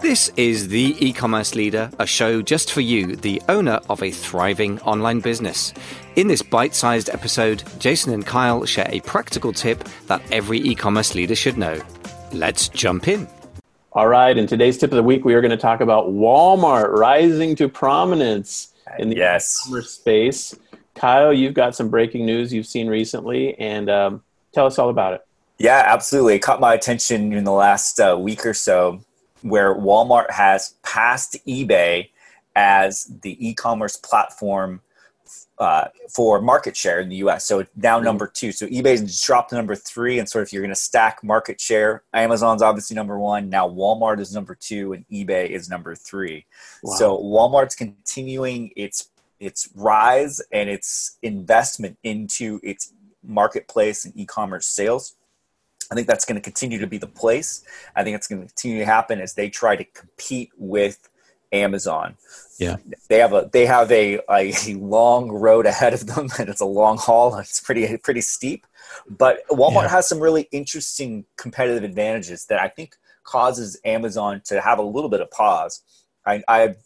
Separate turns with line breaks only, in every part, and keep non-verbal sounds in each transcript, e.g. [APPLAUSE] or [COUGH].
This is The E Commerce Leader, a show just for you, the owner of a thriving online business. In this bite sized episode, Jason and Kyle share a practical tip that every e commerce leader should know. Let's jump in.
All right, in today's tip of the week, we are going to talk about Walmart rising to prominence in the
yes.
e-commerce space. Kyle, you've got some breaking news you've seen recently, and um, tell us all about it.
Yeah, absolutely. It caught my attention in the last uh, week or so where Walmart has passed eBay as the e commerce platform uh, for market share in the US. So it's now mm-hmm. number two. So eBay's dropped to number three. And sort of if you're going to stack market share, Amazon's obviously number one. Now Walmart is number two and eBay is number three. Wow. So Walmart's continuing its its rise and its investment into its marketplace and e-commerce sales. I think that's going to continue to be the place. I think it's going to continue to happen as they try to compete with Amazon.
Yeah,
they have a they have a, a long road ahead of them, and it's a long haul. It's pretty pretty steep, but Walmart yeah. has some really interesting competitive advantages that I think causes Amazon to have a little bit of pause. I, I've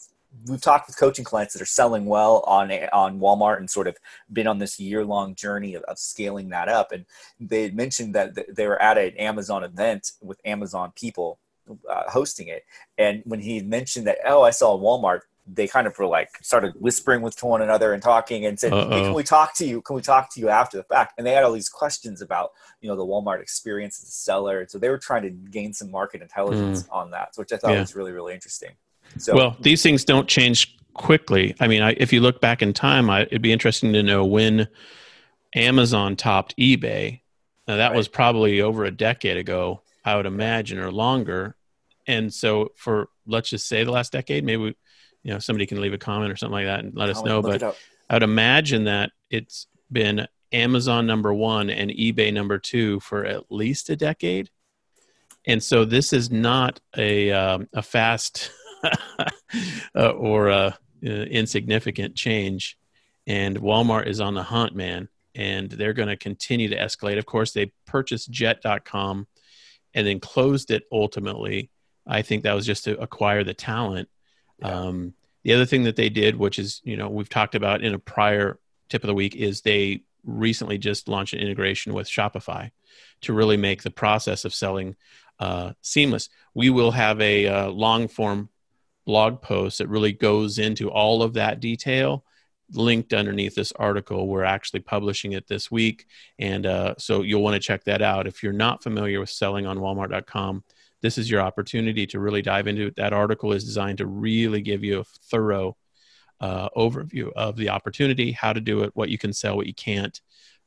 we've talked with coaching clients that are selling well on on Walmart and sort of been on this year long journey of, of, scaling that up. And they had mentioned that they were at an Amazon event with Amazon people uh, hosting it, and when he mentioned that, oh, I saw Walmart. They kind of were like started whispering with one another and talking and said, hey, "Can we talk to you? Can we talk to you after the fact?" And they had all these questions about you know the Walmart experience as a seller, so they were trying to gain some market intelligence mm. on that, which I thought yeah. was really really interesting.
So, well, these things don't change quickly. I mean, I, if you look back in time, I, it'd be interesting to know when Amazon topped eBay. Now, that right. was probably over a decade ago, I would imagine, or longer. And so, for let's just say the last decade, maybe we, you know somebody can leave a comment or something like that and let us know. But I would imagine that it's been Amazon number one and eBay number two for at least a decade. And so this is not a um, a fast [LAUGHS] uh, or a, uh, insignificant change. And Walmart is on the hunt, man, and they're going to continue to escalate. Of course, they purchased Jet.com and then closed it ultimately. I think that was just to acquire the talent. Yeah. Um, the other thing that they did, which is, you know, we've talked about in a prior tip of the week, is they recently just launched an integration with Shopify to really make the process of selling uh, seamless. We will have a uh, long form blog post that really goes into all of that detail linked underneath this article. We're actually publishing it this week. And uh, so you'll want to check that out. If you're not familiar with selling on walmart.com, this is your opportunity to really dive into it. That article is designed to really give you a thorough uh, overview of the opportunity, how to do it, what you can sell, what you can't,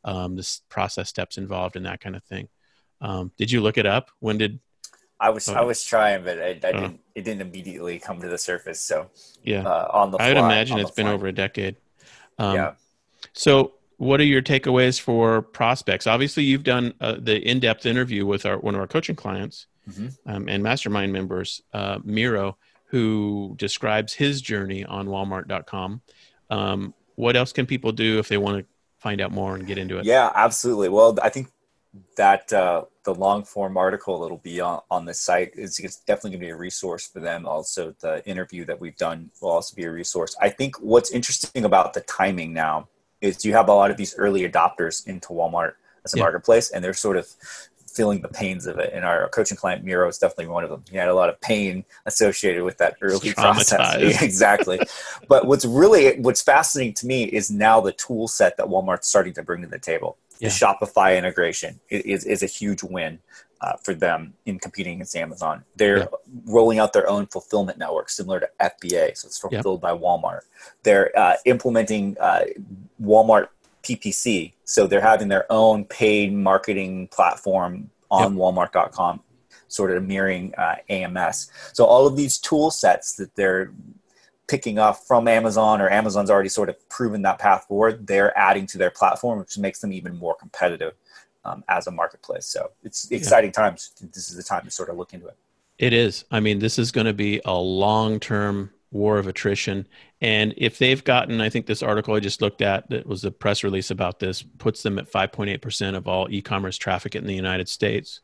um, the process steps involved, and that kind of thing. Um, did you look it up? When did
I was I was trying, but I, I didn't. It didn't immediately come to the surface. So
yeah,
uh, on the
fly,
I'd
imagine it's been over a decade.
Um, yeah.
So, what are your takeaways for prospects? Obviously, you've done uh, the in-depth interview with our one of our coaching clients mm-hmm. um, and mastermind members, uh, Miro, who describes his journey on Walmart.com. Um, what else can people do if they want to find out more and get into it?
Yeah, absolutely. Well, I think that uh, the long form article that'll be on, on the site is definitely going to be a resource for them. Also, the interview that we've done will also be a resource. I think what's interesting about the timing now is you have a lot of these early adopters into Walmart as a yeah. marketplace, and they're sort of feeling the pains of it. And our coaching client Miro is definitely one of them. He had a lot of pain associated with that early process. [LAUGHS] exactly. but what's really what's fascinating to me is now the tool set that Walmart's starting to bring to the table yeah. the Shopify integration is, is a huge win uh, for them in competing against Amazon. They're yeah. rolling out their own fulfillment network similar to FBA, so it's fulfilled yeah. by Walmart. They're uh, implementing uh, Walmart PPC, so they're having their own paid marketing platform on Walmart.com, sort of mirroring uh, AMS. So all of these tool sets that they're picking up from Amazon or Amazon's already sort of proven that path forward, they're adding to their platform, which makes them even more competitive um, as a marketplace. So it's exciting yeah. times. This is the time to sort of look into it.
It is. I mean, this is going to be a long term war of attrition. And if they've gotten, I think this article I just looked at, that was a press release about this, puts them at 5.8% of all e commerce traffic in the United States.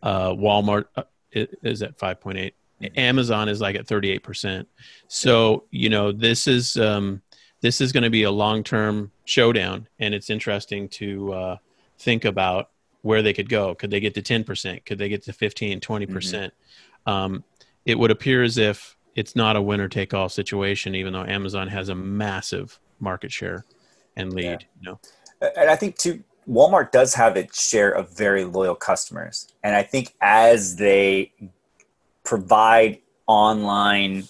Uh, Walmart uh, is at 5.8. Amazon is like at 38%. So, you know, this is um, this is going to be a long-term showdown and it's interesting to uh, think about where they could go. Could they get to 10%? Could they get to 15, 20%? percent mm-hmm. um, it would appear as if it's not a winner take all situation, even though Amazon has a massive market share and lead. Yeah. You know?
And I think too, Walmart does have its share of very loyal customers. And I think as they provide online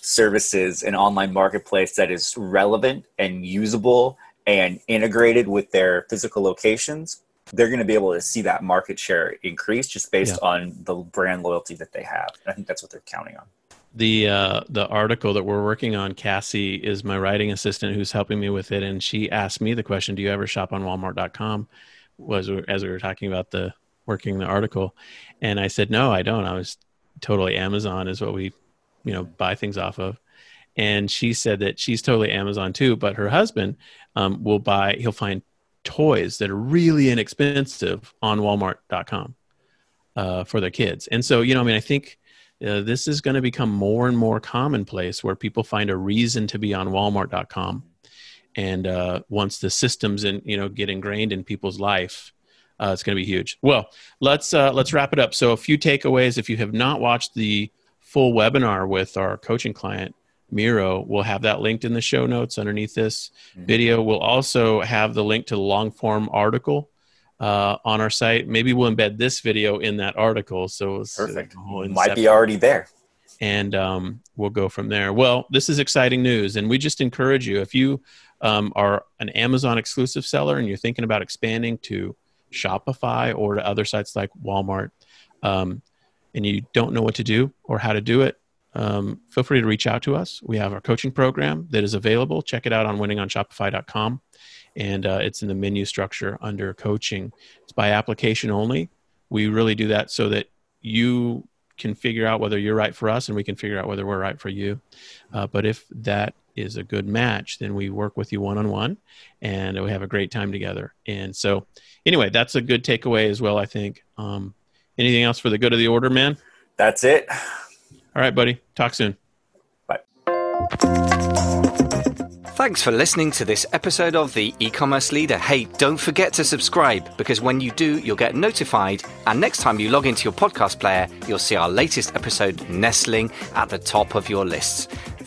services and online marketplace that is relevant and usable and integrated with their physical locations, they're going to be able to see that market share increase just based yeah. on the brand loyalty that they have. And I think that's what they're counting on
the uh, the article that we're working on, Cassie is my writing assistant who's helping me with it, and she asked me the question, "Do you ever shop on Walmart.com?" Was as we were talking about the working the article, and I said, "No, I don't. I was totally Amazon is what we, you know, buy things off of." And she said that she's totally Amazon too, but her husband um, will buy. He'll find toys that are really inexpensive on Walmart.com uh, for their kids, and so you know, I mean, I think uh, this is going to become more and more commonplace where people find a reason to be on walmart.com and uh, once the systems and you know get ingrained in people's life uh, it's going to be huge well let's uh, let's wrap it up so a few takeaways if you have not watched the full webinar with our coaching client miro we'll have that linked in the show notes underneath this mm-hmm. video we'll also have the link to the long form article uh, on our site. Maybe we'll embed this video in that article. So
it's perfect. Might be already there.
And um, we'll go from there. Well, this is exciting news, and we just encourage you if you um, are an Amazon exclusive seller and you're thinking about expanding to Shopify or to other sites like Walmart, um, and you don't know what to do or how to do it, um, feel free to reach out to us. We have our coaching program that is available. Check it out on winningonshopify.com and uh, it's in the menu structure under coaching. It's by application only. We really do that so that you can figure out whether you're right for us and we can figure out whether we're right for you. Uh, but if that is a good match, then we work with you one on one and we have a great time together. And so, anyway, that's a good takeaway as well, I think. Um, anything else for the good of the order, man?
That's it.
All right, buddy. Talk soon.
Bye.
Thanks for listening to this episode of The E-Commerce Leader. Hey, don't forget to subscribe because when you do, you'll get notified. And next time you log into your podcast player, you'll see our latest episode nestling at the top of your lists.